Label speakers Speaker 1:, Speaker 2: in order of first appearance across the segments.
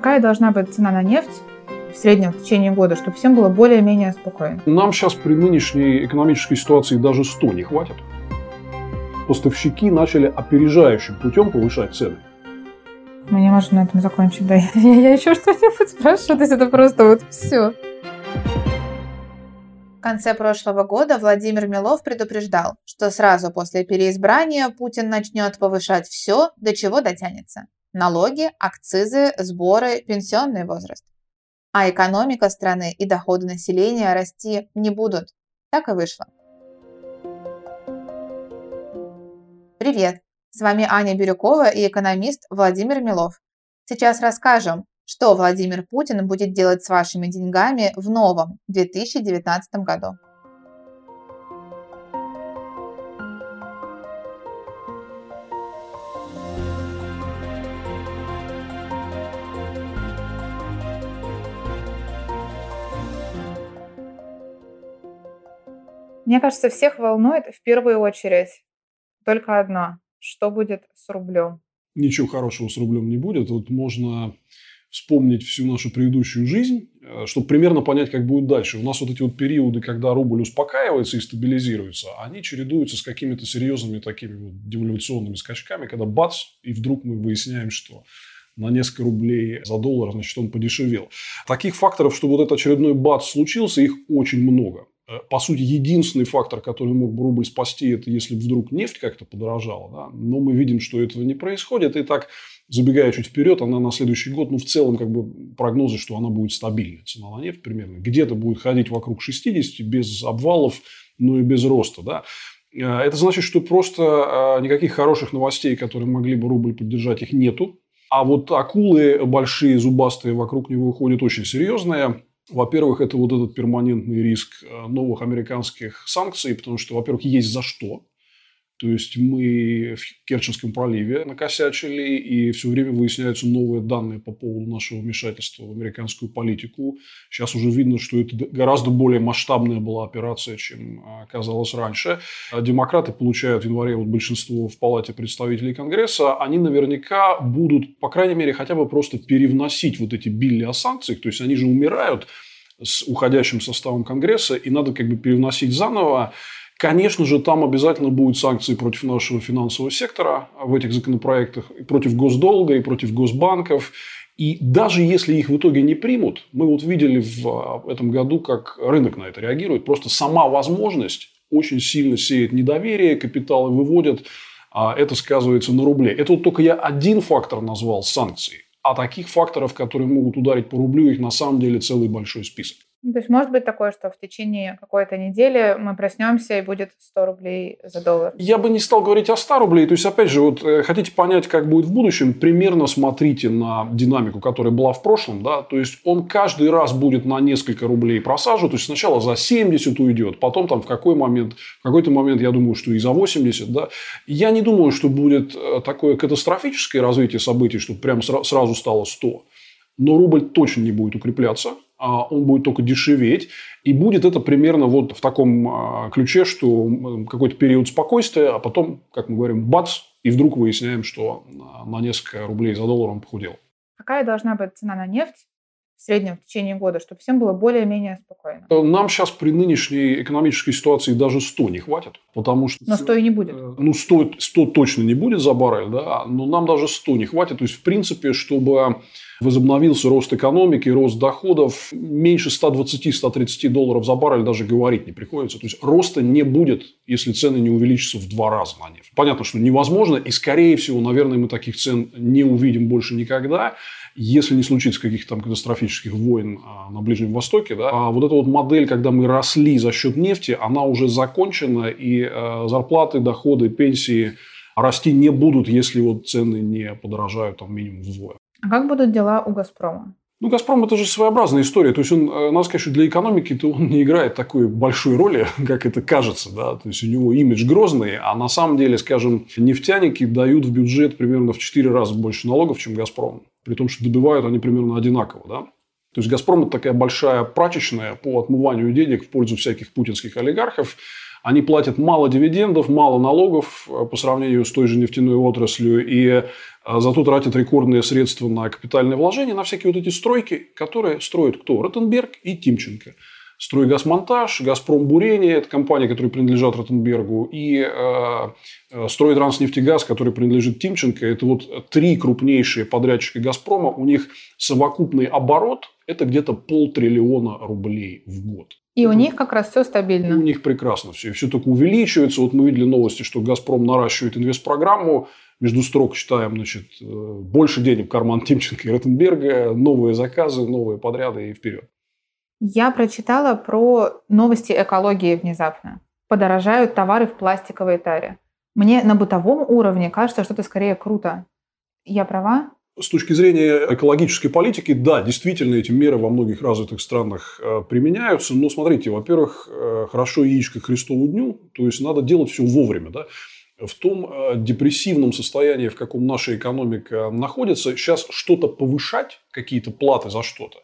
Speaker 1: какая должна быть цена на нефть в среднем в течение года, чтобы всем было более-менее спокойно?
Speaker 2: Нам сейчас при нынешней экономической ситуации даже 100 не хватит. Поставщики начали опережающим путем повышать цены.
Speaker 1: Мы не можем на этом закончить, да. Я, я еще что-нибудь спрашиваю, то есть это просто вот все.
Speaker 3: В конце прошлого года Владимир Милов предупреждал, что сразу после переизбрания Путин начнет повышать все, до чего дотянется. Налоги, акцизы, сборы, пенсионный возраст. А экономика страны и доходы населения расти не будут. Так и вышло. Привет! С вами Аня Бирюкова и экономист Владимир Милов. Сейчас расскажем, что Владимир Путин будет делать с вашими деньгами в новом 2019 году?
Speaker 1: Мне кажется, всех волнует в первую очередь только одно. Что будет с рублем?
Speaker 2: Ничего хорошего с рублем не будет. Вот можно вспомнить всю нашу предыдущую жизнь, э, чтобы примерно понять, как будет дальше. У нас вот эти вот периоды, когда рубль успокаивается и стабилизируется, они чередуются с какими-то серьезными такими вот девальвационными скачками, когда бац, и вдруг мы выясняем, что на несколько рублей за доллар, значит, он подешевел. Таких факторов, что вот этот очередной бац случился, их очень много. Э, по сути, единственный фактор, который мог бы рубль спасти, это если вдруг нефть как-то подорожала. Да? Но мы видим, что этого не происходит. И так забегая чуть вперед, она на следующий год, ну, в целом, как бы прогнозы, что она будет стабильная, цена на нефть примерно. Где-то будет ходить вокруг 60, без обвалов, но и без роста, да. Э, это значит, что просто э, никаких хороших новостей, которые могли бы рубль поддержать, их нету. А вот акулы большие, зубастые вокруг него ходят очень серьезные. Во-первых, это вот этот перманентный риск э, новых американских санкций, потому что, во-первых, есть за что. То есть мы в Керченском проливе накосячили, и все время выясняются новые данные по поводу нашего вмешательства в американскую политику. Сейчас уже видно, что это гораздо более масштабная была операция, чем а, казалось раньше. А демократы получают в январе вот большинство в Палате представителей Конгресса. Они наверняка будут, по крайней мере, хотя бы просто перевносить вот эти билли о санкциях. То есть они же умирают с уходящим составом Конгресса, и надо как бы перевносить заново. Конечно же, там обязательно будут санкции против нашего финансового сектора в этих законопроектах, и против госдолга, и против госбанков. И даже если их в итоге не примут, мы вот видели в а, этом году, как рынок на это реагирует. Просто сама возможность очень сильно сеет недоверие, капиталы выводят, а это сказывается на рубле. Это вот только я один фактор назвал санкции. А таких факторов, которые могут ударить по рублю, их на самом деле целый большой список.
Speaker 1: Ну, то есть может быть такое, что в течение какой-то недели мы проснемся и будет 100 рублей за доллар?
Speaker 2: Я бы не стал говорить о 100 рублей. То есть, опять же, вот э, хотите понять, как будет в будущем, примерно смотрите на динамику, которая была в прошлом. Да? То есть, он каждый раз будет на несколько рублей просаживать. То есть, сначала за 70 уйдет, потом там в какой момент, в какой-то момент, я думаю, что и за 80. Да? Я не думаю, что будет э, такое катастрофическое развитие событий, что прям сразу стало 100. Но рубль точно не будет укрепляться а, он будет только дешеветь. И будет это примерно вот в таком а, ключе, что какой-то период спокойствия, а потом, как мы говорим, бац, и вдруг выясняем, что на несколько рублей за доллар он похудел.
Speaker 1: Какая должна быть цена на нефть в среднем в течение года, чтобы всем было более-менее спокойно?
Speaker 2: Нам сейчас при нынешней экономической ситуации даже 100 не хватит, потому что...
Speaker 1: Но 100 и не будет.
Speaker 2: Э, ну, 100, 100 точно не будет за баррель, да, но нам даже 100 не хватит. То есть, в принципе, чтобы возобновился рост экономики, рост доходов. Меньше 120-130 долларов за баррель даже говорить не приходится. То есть, роста не будет, если цены не увеличатся в два раза на нефть. Понятно, что невозможно. И, скорее всего, наверное, мы таких цен не увидим больше никогда если не случится каких-то там катастрофических войн а, на Ближнем Востоке, да, а вот эта вот модель, когда мы росли за счет нефти, она уже закончена, и э, зарплаты, доходы, пенсии расти не будут, если вот цены не подорожают там минимум вдвое.
Speaker 1: А как будут дела у «Газпрома»?
Speaker 2: Ну, «Газпром» – это же своеобразная история. То есть, он, надо сказать, что для экономики то он не играет такой большой роли, как это кажется. Да? То есть, у него имидж грозный, а на самом деле, скажем, нефтяники дают в бюджет примерно в 4 раза больше налогов, чем «Газпром». При том, что добивают они примерно одинаково. Да? То есть, «Газпром» – это такая большая прачечная по отмыванию денег в пользу всяких путинских олигархов. Они платят мало дивидендов, мало налогов э, по сравнению с той же нефтяной отраслью. И э, зато тратят рекордные средства на капитальные вложения, на всякие вот эти стройки, которые строят кто? Ротенберг и Тимченко. Стройгазмонтаж, Газпром Бурение, это компания, которая принадлежат Ротенбергу, и э, э, Стройтранснефтегаз, который принадлежит Тимченко. Это вот три крупнейшие подрядчика Газпрома. У них совокупный оборот – это где-то полтриллиона рублей в год.
Speaker 1: И у них как раз все стабильно.
Speaker 2: У них прекрасно все. И все только увеличивается. Вот мы видели новости, что «Газпром» наращивает инвестпрограмму. Между строк читаем, значит, э, больше денег в карман Тимченко и Ротенберга, новые заказы, новые подряды и вперед.
Speaker 1: Я прочитала про новости экологии внезапно. Подорожают товары в пластиковой таре. Мне на бытовом уровне кажется, что это скорее круто. Я права?
Speaker 2: С точки зрения экологической политики, да, действительно, эти меры во многих развитых странах э, применяются. Но смотрите, во-первых, э, хорошо яичко Христову дню, то есть надо делать все вовремя. Да? В том э, депрессивном состоянии, в каком наша экономика находится, сейчас что-то повышать, какие-то платы за что-то,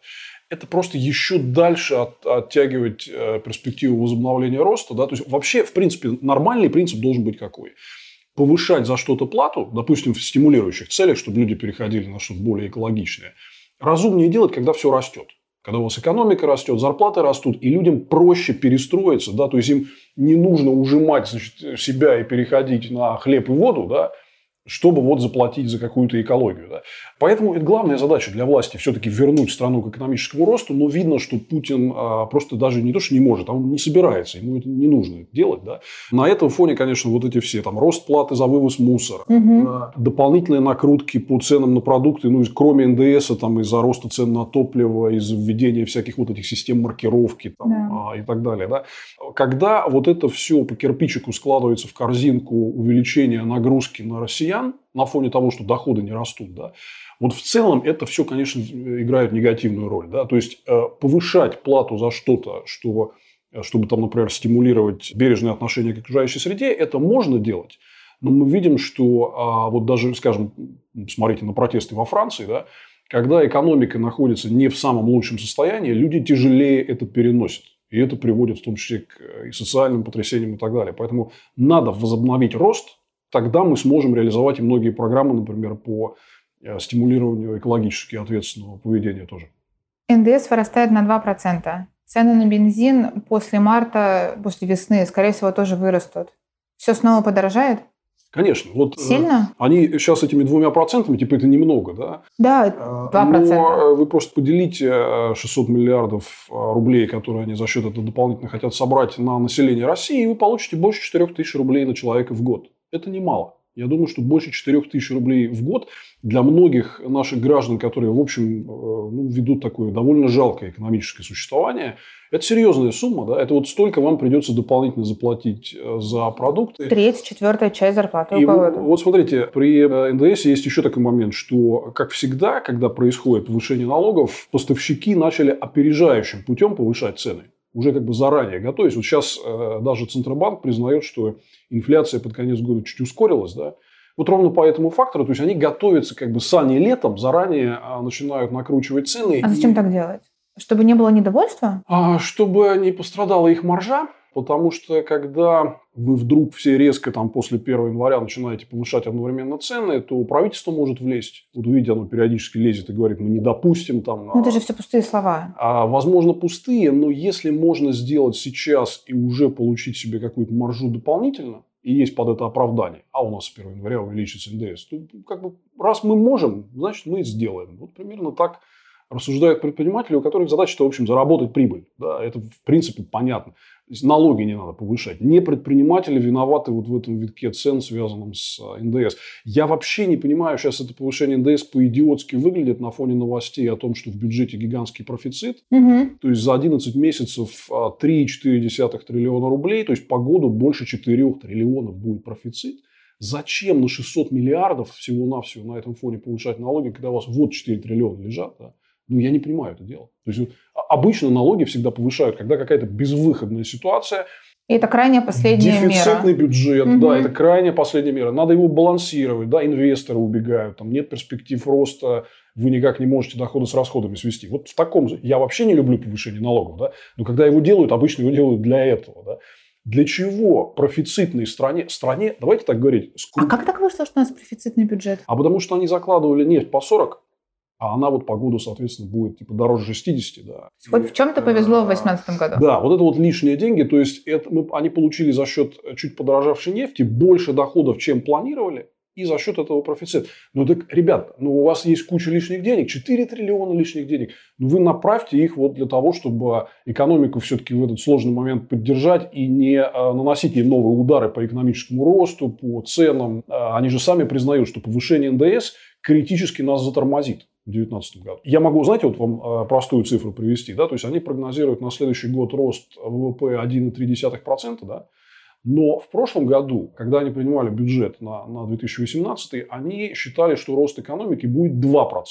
Speaker 2: это просто еще дальше от, оттягивать перспективу возобновления роста. Да? То есть, вообще, в принципе, нормальный принцип должен быть какой? Повышать за что-то плату, допустим, в стимулирующих целях, чтобы люди переходили на что-то более экологичное. Разумнее делать, когда все растет. Когда у вас экономика растет, зарплаты растут, и людям проще перестроиться, да, то есть им не нужно ужимать значит, себя и переходить на хлеб и воду, да, чтобы вот заплатить за какую-то экологию. Да. Поэтому это главная задача для власти все-таки вернуть страну к экономическому росту, но видно, что Путин а, просто даже не то, что не может, а он не собирается, ему это не нужно делать. Да. На этом фоне, конечно, вот эти все, там, рост платы за вывоз мусора, угу. дополнительные накрутки по ценам на продукты, ну, кроме НДС, там, из-за роста цен на топливо, из-за введения всяких вот этих систем маркировки там, да. а, и так далее. Да. Когда вот это все по кирпичику складывается в корзинку увеличения нагрузки на россиян, россиян на фоне того, что доходы не растут, да, вот в целом это все, конечно, играет негативную роль. Да? То есть э, повышать плату за что-то, что, э, чтобы, там, например, стимулировать бережное отношение к окружающей среде, это можно делать. Но мы видим, что а, вот даже, скажем, смотрите на протесты во Франции, да, когда экономика находится не в самом лучшем состоянии, люди тяжелее это переносят. И это приводит в том числе к э, и социальным потрясениям и так далее. Поэтому надо возобновить рост, тогда мы сможем реализовать и многие программы, например, по э, стимулированию экологически ответственного поведения тоже.
Speaker 1: НДС вырастает на 2%. Цены на бензин после марта, после весны, скорее всего, тоже вырастут. Все снова подорожает?
Speaker 2: Конечно. Вот,
Speaker 1: э, Сильно?
Speaker 2: Они сейчас этими двумя процентами, типа это немного, да?
Speaker 1: Да, 2%. Э,
Speaker 2: но вы просто поделите 600 миллиардов рублей, которые они за счет этого дополнительно хотят собрать на население России, и вы получите больше 4 тысяч рублей на человека в год это немало. Я думаю, что больше 4 тысяч рублей в год для многих наших граждан, которые, в общем, э, ну, ведут такое довольно жалкое экономическое существование, это серьезная сумма. Да? Это вот столько вам придется дополнительно заплатить э, за продукты.
Speaker 1: Третья, четвертая часть зарплаты
Speaker 2: И кого-то. Вот смотрите, при э, НДС есть еще такой момент, что, как всегда, когда происходит повышение налогов, поставщики начали опережающим путем повышать цены уже как бы заранее готовясь. Вот сейчас э, даже Центробанк признает, что инфляция под конец года чуть ускорилась, да, вот ровно по этому фактору, то есть они готовятся как бы сани летом, заранее а, начинают накручивать цены.
Speaker 1: А зачем и... так делать? Чтобы не было недовольства?
Speaker 2: А, чтобы не пострадала их маржа, Потому что когда вы вдруг все резко там, после 1 января начинаете повышать одновременно цены, то правительство может влезть. Вот видите, оно периодически лезет и говорит, мы не допустим там.
Speaker 1: Ну, это же все пустые слова.
Speaker 2: А, возможно, пустые, но если можно сделать сейчас и уже получить себе какую-то маржу дополнительно, и есть под это оправдание, а у нас с 1 января увеличится НДС, то как бы раз мы можем, значит мы сделаем. Вот примерно так рассуждают предприниматели, у которых задача, в общем, заработать прибыль. Да, это, в принципе, понятно. Налоги не надо повышать. Не предприниматели виноваты вот в этом витке цен, связанном с а, НДС. Я вообще не понимаю, сейчас это повышение НДС по-идиотски выглядит на фоне новостей о том, что в бюджете гигантский профицит. Угу. То есть за 11 месяцев 3,4 а, триллиона рублей, то есть по году больше 4 триллионов будет профицит. Зачем на 600 миллиардов всего-навсего на этом фоне повышать налоги, когда у вас вот 4 триллиона лежат? Да? Ну, я не понимаю это дело. То есть, а, обычно налоги всегда повышают, когда какая-то безвыходная ситуация.
Speaker 1: И это крайне последняя
Speaker 2: Дефицитный мера. Дефицитный бюджет, угу. да, это крайне последняя мера. Надо его балансировать, да, инвесторы убегают, там нет перспектив роста, вы никак не можете доходы с расходами свести. Вот в таком... Я вообще не люблю повышение налогов, да, но когда его делают, обычно его делают для этого, да. Для чего профицитной стране, стране, давайте так говорить...
Speaker 1: Скруп... А как так вышло, что у нас профицитный бюджет?
Speaker 2: А потому что они закладывали нефть по 40, а она вот по году, соответственно, будет типа дороже 60, да.
Speaker 1: Хоть в чем-то повезло в 2018 году.
Speaker 2: Да, вот это вот лишние деньги, то есть это мы, они получили за счет чуть подорожавшей нефти больше доходов, чем планировали, и за счет этого профицит. Ну так, ребят, ну у вас есть куча лишних денег, 4 триллиона лишних денег. Ну вы направьте их вот для того, чтобы экономику все-таки в этот сложный момент поддержать и не а, наносить ей новые удары по экономическому росту, по ценам. А, они же сами признают, что повышение ндс критически нас затормозит 2019 году. Я могу, знаете, вот вам а, простую цифру привести. Да? То есть они прогнозируют на следующий год рост ВВП 1,3%, да? Но в прошлом году, когда они принимали бюджет на, на 2018, они считали, что рост экономики будет 2%.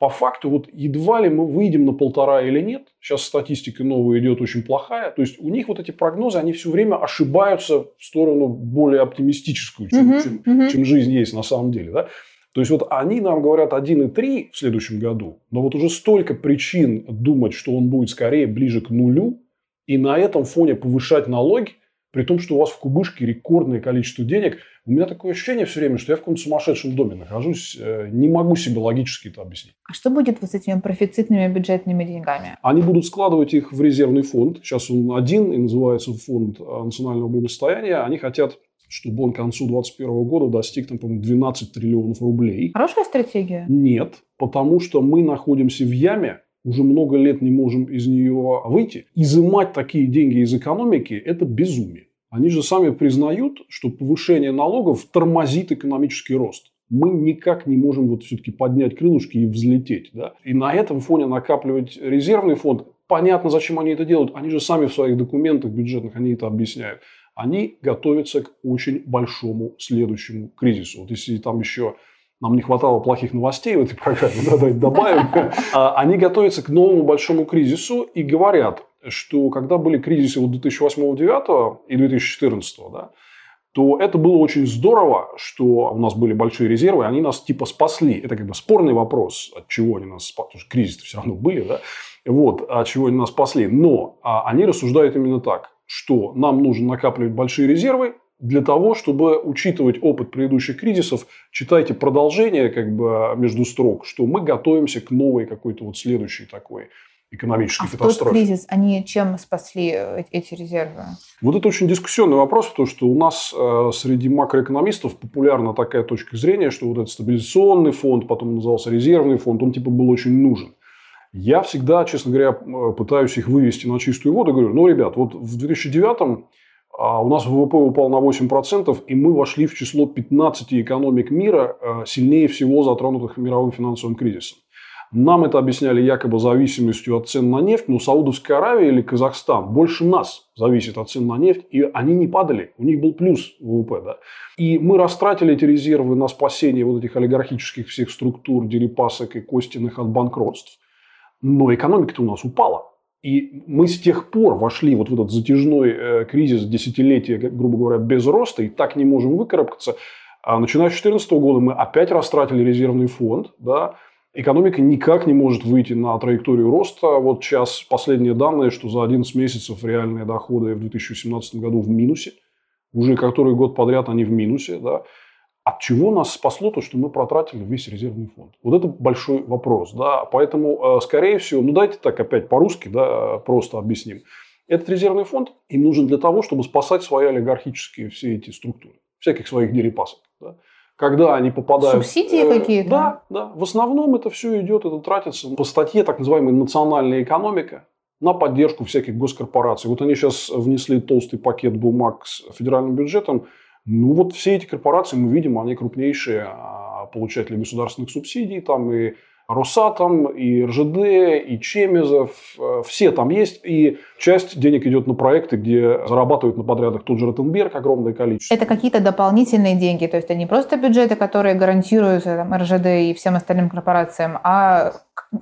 Speaker 2: По факту, вот едва ли мы выйдем на полтора или нет. Сейчас статистика новая идет очень плохая. То есть у них вот эти прогнозы, они все время ошибаются в сторону более оптимистическую, чем, uh-huh, чем, uh-huh. чем жизнь есть на самом деле. Да? То есть вот они нам говорят 1,3 в следующем году, но вот уже столько причин думать, что он будет скорее ближе к нулю, и на этом фоне повышать налоги, при том, что у вас в кубышке рекордное количество денег. У меня такое ощущение все время, что я в каком-то сумасшедшем доме нахожусь, э, не могу себе логически это объяснить.
Speaker 1: А что будет вот с этими профицитными бюджетными деньгами?
Speaker 2: Они будут складывать их в резервный фонд. Сейчас он один и называется фонд э, национального благосостояния. Они хотят чтобы он к концу 2021 года достиг, там, по-моему, 12 триллионов рублей.
Speaker 1: Хорошая стратегия?
Speaker 2: Нет, потому что мы находимся в яме, уже много лет не можем из нее выйти. Изымать такие деньги из экономики – это безумие. Они же сами признают, что повышение налогов тормозит экономический рост. Мы никак не можем вот все-таки поднять крылышки и взлететь. Да? И на этом фоне накапливать резервный фонд, понятно, зачем они это делают. Они же сами в своих документах бюджетных, они это объясняют. Они готовятся к очень большому следующему кризису. Вот если там еще нам не хватало плохих новостей в этой программе, да, давайте добавим. А, они готовятся к новому большому кризису и говорят, что когда были кризисы вот 2008-2009 и 2014, да, то это было очень здорово, что у нас были большие резервы, они нас типа спасли. Это как бы спорный вопрос, от чего они нас спасли, потому что кризисы все равно были, да, вот, от чего они нас спасли. Но а, они рассуждают именно так, что нам нужно накапливать большие резервы, для того, чтобы учитывать опыт предыдущих кризисов, читайте продолжение как бы между строк, что мы готовимся к новой какой-то вот следующей такой экономической
Speaker 1: а
Speaker 2: катастрофе.
Speaker 1: В тот кризис они чем спасли э, эти резервы?
Speaker 2: Вот это очень дискуссионный вопрос, потому что у нас э, среди макроэкономистов популярна такая точка зрения, что вот этот стабилизационный фонд, потом назывался резервный фонд, он типа был очень нужен. Я всегда, честно говоря, пытаюсь их вывести на чистую воду. Говорю, ну, ребят, вот в 2009 а у нас ВВП упал на 8%, и мы вошли в число 15 экономик мира, э, сильнее всего затронутых мировым финансовым кризисом. Нам это объясняли якобы зависимостью от цен на нефть, но Саудовская Аравия или Казахстан больше нас зависит от цен на нефть, и они не падали, у них был плюс ВВП. Да? И мы растратили эти резервы на спасение вот этих олигархических всех структур, Дерипасок и Костиных от банкротств. Но экономика-то у нас упала. И мы с тех пор вошли вот в этот затяжной э, кризис десятилетия, грубо говоря, без роста, и так не можем выкарабкаться. А начиная с 2014 года мы опять растратили резервный фонд, да, Экономика никак не может выйти на траекторию роста. Вот сейчас последние данные, что за 11 месяцев реальные доходы в 2017 году в минусе. Уже который год подряд они в минусе. Да. От чего нас спасло то, что мы протратили весь резервный фонд? Вот это большой вопрос. Да? Поэтому, э, скорее всего, ну дайте так опять по-русски, да, просто объясним. Этот резервный фонд им нужен для того, чтобы спасать свои олигархические все эти структуры, всяких своих дерипасок. Да? Когда они попадают...
Speaker 1: Субсидии э, какие-то?
Speaker 2: Да, да. В основном это все идет, это тратится по статье так называемой национальная экономика на поддержку всяких госкорпораций. Вот они сейчас внесли толстый пакет бумаг с федеральным бюджетом, ну, вот все эти корпорации, мы видим, они крупнейшие а, получатели государственных субсидий, там и Росатом, и РЖД, и Чемезов, э, все там есть. И часть денег идет на проекты, где зарабатывают на подрядах тот же Ротенберг огромное количество.
Speaker 1: Это какие-то дополнительные деньги, то есть это не просто бюджеты, которые гарантируются там, РЖД и всем остальным корпорациям, а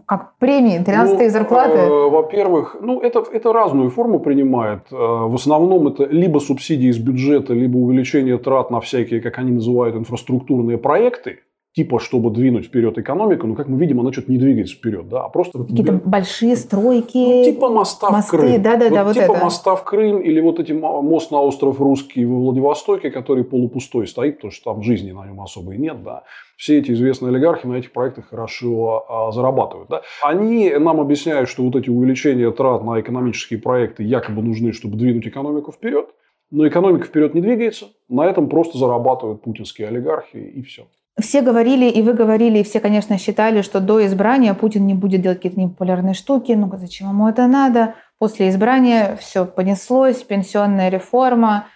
Speaker 1: как премии, 13 ну, зарплаты? Э,
Speaker 2: во-первых, ну, это, это разную форму принимает. Э, в основном это либо субсидии из бюджета, либо увеличение трат на всякие, как они называют, инфраструктурные проекты типа, чтобы двинуть вперед экономику, но, как мы видим, она что-то не двигается вперед, да, а просто...
Speaker 1: Какие-то большие стройки,
Speaker 2: ну, типа моста
Speaker 1: мосты,
Speaker 2: в Крым.
Speaker 1: да, да, да, вот
Speaker 2: типа
Speaker 1: это.
Speaker 2: моста в Крым или вот эти мост на остров Русский во Владивостоке, который полупустой стоит, потому что там жизни на нем особо и нет, да. Все эти известные олигархи на этих проектах хорошо а, зарабатывают. Да? Они нам объясняют, что вот эти увеличения трат на экономические проекты якобы нужны, чтобы двинуть экономику вперед. Но экономика вперед не двигается. На этом просто зарабатывают путинские олигархи и все.
Speaker 1: Все говорили, и вы говорили, и все, конечно, считали, что до избрания Путин не будет делать какие-то непопулярные штуки. Ну, зачем ему это надо? После избрания все понеслось, пенсионная реформа.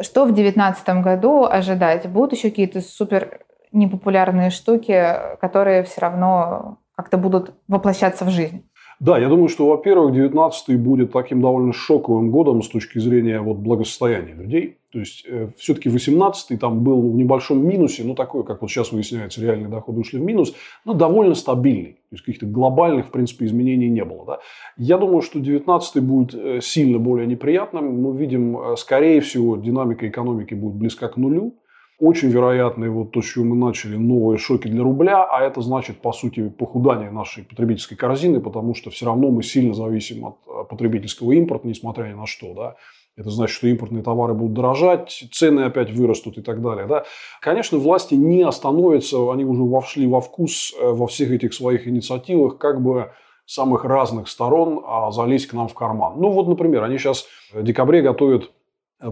Speaker 1: Что в 2019 году ожидать? Будут еще какие-то супер непопулярные штуки, которые все равно как-то будут воплощаться в жизнь?
Speaker 2: Да, я думаю, что, во-первых, 19 будет таким довольно шоковым годом с точки зрения вот, благосостояния людей. То есть, э, все-таки 18 там был в небольшом минусе, ну, такой, как вот сейчас выясняется, реальные доходы ушли в минус, но довольно стабильный. То есть, каких-то глобальных, в принципе, изменений не было. Да? Я думаю, что 19 будет э, сильно более неприятным. Мы видим, э, скорее всего, динамика экономики будет близка к нулю. Очень вероятно, вот то, с чего мы начали, новые шоки для рубля, а это значит, по сути, похудание нашей потребительской корзины, потому что все равно мы сильно зависим от потребительского импорта, несмотря ни на что. Да? Это значит, что импортные товары будут дорожать, цены опять вырастут и так далее. Да? Конечно, власти не остановятся, они уже вошли во вкус во всех этих своих инициативах, как бы самых разных сторон а залезть к нам в карман. Ну вот, например, они сейчас в декабре готовят Э,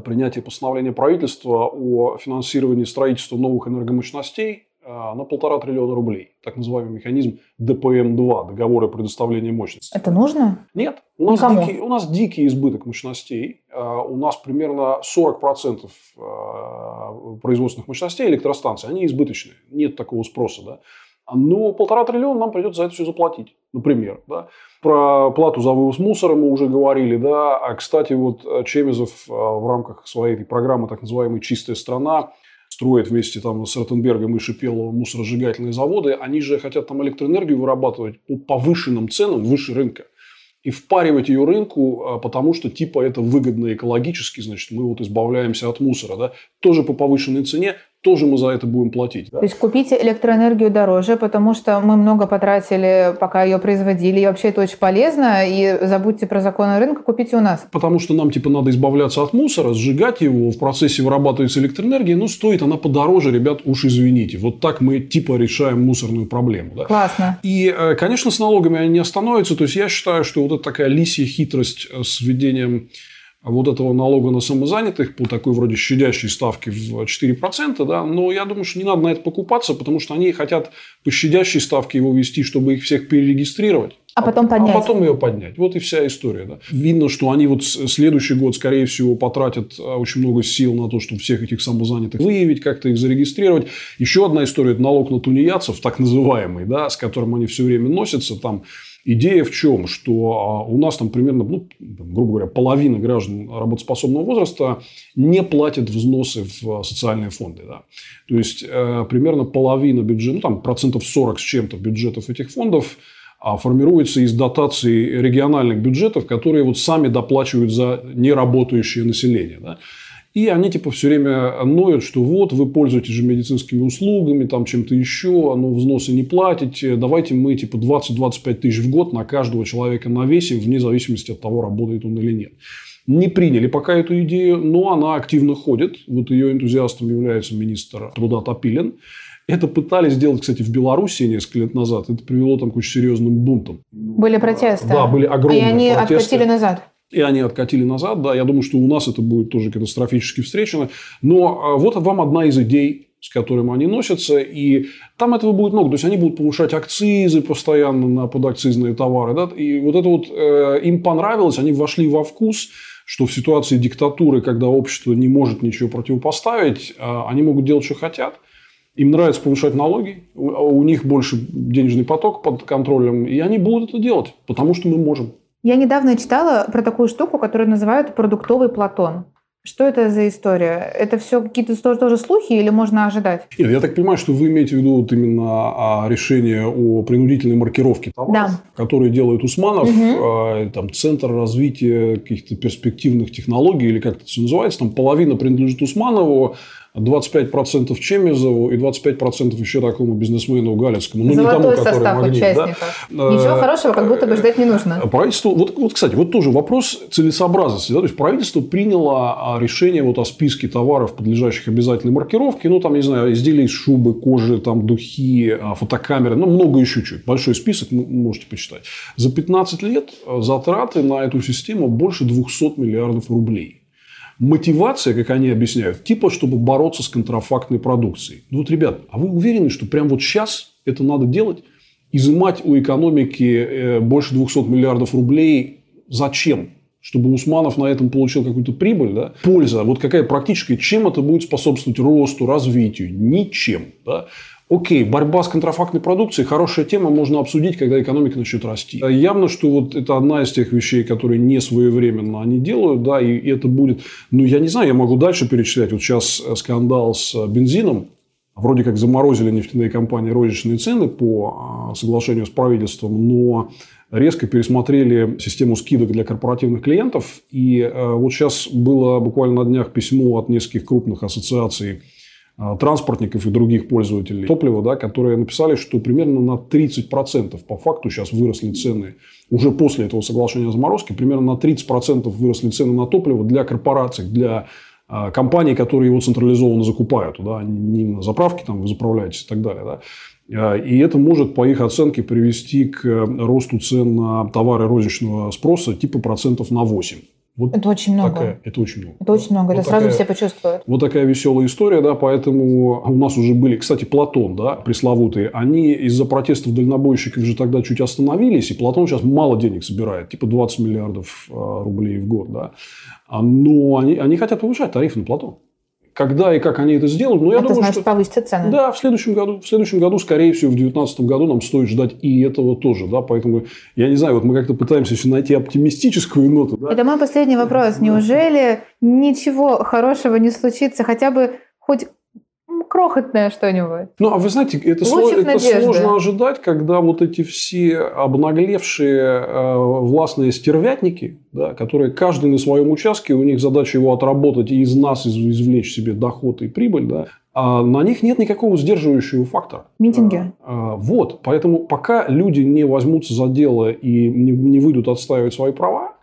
Speaker 2: принятие постановления правительства о финансировании строительства новых энергомощностей э, на полтора триллиона рублей. Так называемый механизм ДПМ-2, договоры предоственного мощности.
Speaker 1: Это нужно?
Speaker 2: Нет. У нас, дикий, у нас дикий избыток мощностей. Э, у нас примерно 40% производственных мощностей электростанций, они избыточные. Нет такого спроса. Да? Но полтора триллиона нам придется за это все заплатить, например. Да? Про плату за вывоз мусора мы уже говорили. Да? А, кстати, вот э, Чемезов э, в рамках своей программы, так называемой «Чистая страна», строит вместе там с Ротенбергом и Шипеловым мусоросжигательные заводы. Они же хотят там электроэнергию вырабатывать по повышенным ценам выше рынка и впаривать ее рынку, э, потому что типа это выгодно экологически, значит, мы вот избавляемся от мусора, да, тоже по повышенной цене, тоже мы за это будем платить. Да?
Speaker 1: То есть купите электроэнергию дороже, потому что мы много потратили, пока ее производили, и вообще это очень полезно, и забудьте про законы рынка, купите у нас.
Speaker 2: Потому что нам типа надо избавляться от мусора, сжигать его, в процессе вырабатывается электроэнергия, но стоит она подороже, ребят, уж извините. Вот так мы типа решаем мусорную проблему. Да?
Speaker 1: Классно.
Speaker 2: И, э, конечно, с налогами они не остановятся. То есть, я считаю, что вот это такая лисья хитрость с введением вот этого налога на самозанятых по такой вроде щадящей ставке в 4%, да, но я думаю, что не надо на это покупаться, потому что они хотят по щадящей ставке его вести, чтобы их всех перерегистрировать.
Speaker 1: А потом поднять.
Speaker 2: А потом ее поднять. Вот и вся история. Да. Видно, что они вот следующий год, скорее всего, потратят а, очень много сил на то, чтобы всех этих самозанятых выявить, как-то их зарегистрировать. Еще одна история – это налог на тунеядцев, так называемый, да, с которым они все время носятся. Там Идея в чем? Что а, у нас там примерно, ну, грубо говоря, половина граждан работоспособного возраста не платят взносы в социальные фонды. Да? То есть, э, примерно половина бюджета, ну, там процентов 40 с чем-то бюджетов этих фондов а, формируется из дотаций региональных бюджетов, которые вот сами доплачивают за неработающее население. Да? И они типа все время ноют, что вот вы пользуетесь же медицинскими услугами, там чем-то еще, а ну взносы не платите, давайте мы типа 20-25 тысяч в год на каждого человека навесим, вне зависимости от того, работает он или нет. Не приняли пока эту идею, но она активно ходит. Вот ее энтузиастом является министр труда Топилин. Это пытались сделать, кстати, в Беларуси несколько лет назад. Это привело там к очень серьезным бунтам.
Speaker 1: Были протесты.
Speaker 2: Да, были огромные
Speaker 1: И они
Speaker 2: протесты.
Speaker 1: откатили назад.
Speaker 2: И они откатили назад, да. Я думаю, что у нас это будет тоже катастрофически встречено. Но а, вот вам одна из идей, с которыми они носятся, и там этого будет много. То есть, они будут повышать акцизы постоянно на подакцизные товары. Да? И вот это вот э, им понравилось, они вошли во вкус, что в ситуации диктатуры, когда общество не может ничего противопоставить, э, они могут делать, что хотят. Им нравится повышать налоги, у, у них больше денежный поток под контролем, и они будут это делать, потому что мы можем.
Speaker 1: Я недавно читала про такую штуку, которую называют продуктовый Платон. Что это за история? Это все какие-то тоже, слухи или можно ожидать?
Speaker 2: Нет, я так понимаю, что вы имеете в виду вот именно решение о принудительной маркировке товаров,
Speaker 1: Да.
Speaker 2: которые делает Усманов, э, там, Центр развития каких-то перспективных технологий, или как это все называется, там половина принадлежит Усманову, 25% Чемизову и 25% еще такому бизнесмену Галицкому. Ну,
Speaker 1: Золотой
Speaker 2: не тому, который
Speaker 1: состав
Speaker 2: магнит,
Speaker 1: участников.
Speaker 2: Да?
Speaker 1: Ничего хорошего как будто бы ждать не нужно.
Speaker 2: Правительство, вот, вот, кстати, вот тоже вопрос целесообразности. Да? То есть, правительство приняло а, решение вот о списке товаров, подлежащих обязательной маркировке. Ну, там, не знаю, изделия из шубы, кожи, там, духи, а, фотокамеры, ну, много еще чуть. Большой список, можете почитать. За 15 лет затраты на эту систему больше 200 миллиардов рублей. Мотивация, как они объясняют, типа, чтобы бороться с контрафактной продукцией. Ну вот, ребят, а вы уверены, что прямо вот сейчас это надо делать? Изымать у экономики э, больше 200 миллиардов рублей зачем? Чтобы Усманов на этом получил какую-то прибыль, да? Польза, вот какая практическая, чем это будет способствовать росту, развитию? Ничем. Да? Окей, борьба с контрафактной продукцией – хорошая тема, можно обсудить, когда экономика начнет расти. Явно, что вот это одна из тех вещей, которые не своевременно они делают, да, и это будет, ну, я не знаю, я могу дальше перечислять. Вот сейчас скандал с бензином, вроде как заморозили нефтяные компании розничные цены по а, соглашению с правительством, но резко пересмотрели систему скидок для корпоративных клиентов. И вот сейчас было буквально на днях письмо от нескольких крупных ассоциаций транспортников и других пользователей топлива, да, которые написали, что примерно на 30% по факту сейчас выросли цены, уже после этого соглашения о заморозке, примерно на 30% выросли цены на топливо для корпораций, для а, компаний, которые его централизованно закупают. Да, не на заправке там вы заправляетесь и так далее. Да. А, и это может, по их оценке, привести к росту цен на товары розничного спроса типа процентов на 8.
Speaker 1: Вот это очень много.
Speaker 2: Такая, это очень много.
Speaker 1: Это очень много.
Speaker 2: Вот
Speaker 1: это такая, сразу все почувствуют.
Speaker 2: Вот такая веселая история, да, поэтому у нас уже были, кстати, Платон, да, пресловутые, они из-за протестов дальнобойщиков же тогда чуть остановились, и Платон сейчас мало денег собирает, типа 20 миллиардов а, рублей в год, да. А, но они, они хотят повышать тарифы на Платон когда и как они это сделают. Но я
Speaker 1: это
Speaker 2: думаю,
Speaker 1: значит,
Speaker 2: что...
Speaker 1: повысятся цены.
Speaker 2: Да, в следующем году. В следующем году, скорее всего, в 2019 году нам стоит ждать и этого тоже. Да? Поэтому, я не знаю, вот мы как-то пытаемся еще найти оптимистическую ноту. Да?
Speaker 1: Это мой последний вопрос. Неужели ничего хорошего не случится хотя бы хоть крохотное что-нибудь.
Speaker 2: Ну, а вы знаете, это, сло, это сложно ожидать, когда вот эти все обнаглевшие э, властные стервятники, да, которые каждый на своем участке, у них задача его отработать и из нас извлечь себе доход и прибыль, да, а на них нет никакого сдерживающего фактора.
Speaker 1: Митинги.
Speaker 2: А, а, вот. Поэтому пока люди не возьмутся за дело и не, не выйдут отстаивать свои права,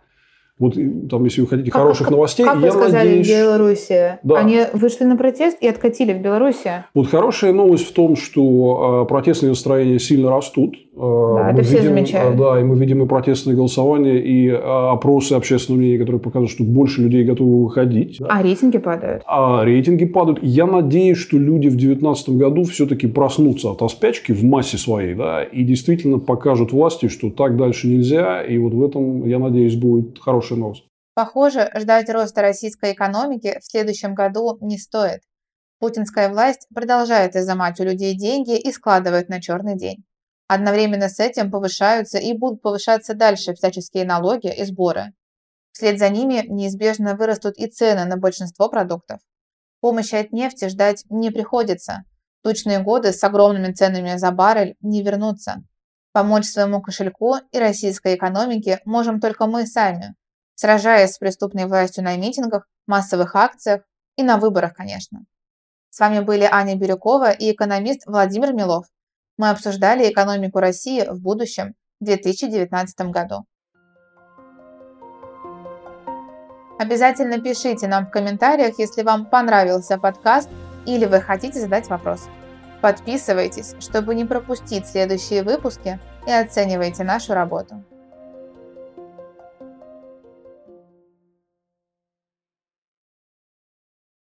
Speaker 2: вот там, если вы хотите как, хороших
Speaker 1: как,
Speaker 2: новостей,
Speaker 1: как
Speaker 2: я
Speaker 1: вы сказали
Speaker 2: надеюсь...
Speaker 1: в Беларуси?
Speaker 2: Да.
Speaker 1: Они вышли на протест и откатили в Беларуси?
Speaker 2: Вот хорошая новость в том, что э, протестные настроения сильно растут.
Speaker 1: Э, да, это все
Speaker 2: видим,
Speaker 1: замечают.
Speaker 2: Э, да, и мы видим и протестные голосования, и опросы общественного мнения, которые показывают, что больше людей готовы выходить.
Speaker 1: Да. А рейтинги падают?
Speaker 2: А рейтинги падают. Я надеюсь, что люди в 2019 году все-таки проснутся от оспячки в массе своей, да, и действительно покажут власти, что так дальше нельзя. И вот в этом, я надеюсь, будет хорошая хорошая новость.
Speaker 3: Похоже, ждать роста российской экономики в следующем году не стоит. Путинская власть продолжает изымать у людей деньги и складывает на черный день. Одновременно с этим повышаются и будут повышаться дальше всяческие налоги и сборы. Вслед за ними неизбежно вырастут и цены на большинство продуктов. Помощи от нефти ждать не приходится. Тучные годы с огромными ценами за баррель не вернутся. Помочь своему кошельку и российской экономике можем только мы сами, сражаясь с преступной властью на митингах, массовых акциях и на выборах, конечно. С вами были Аня Бирюкова и экономист Владимир Милов. Мы обсуждали экономику России в будущем, в 2019 году. Обязательно пишите нам в комментариях, если вам понравился подкаст или вы хотите задать вопрос. Подписывайтесь, чтобы не пропустить следующие выпуски и оценивайте нашу работу.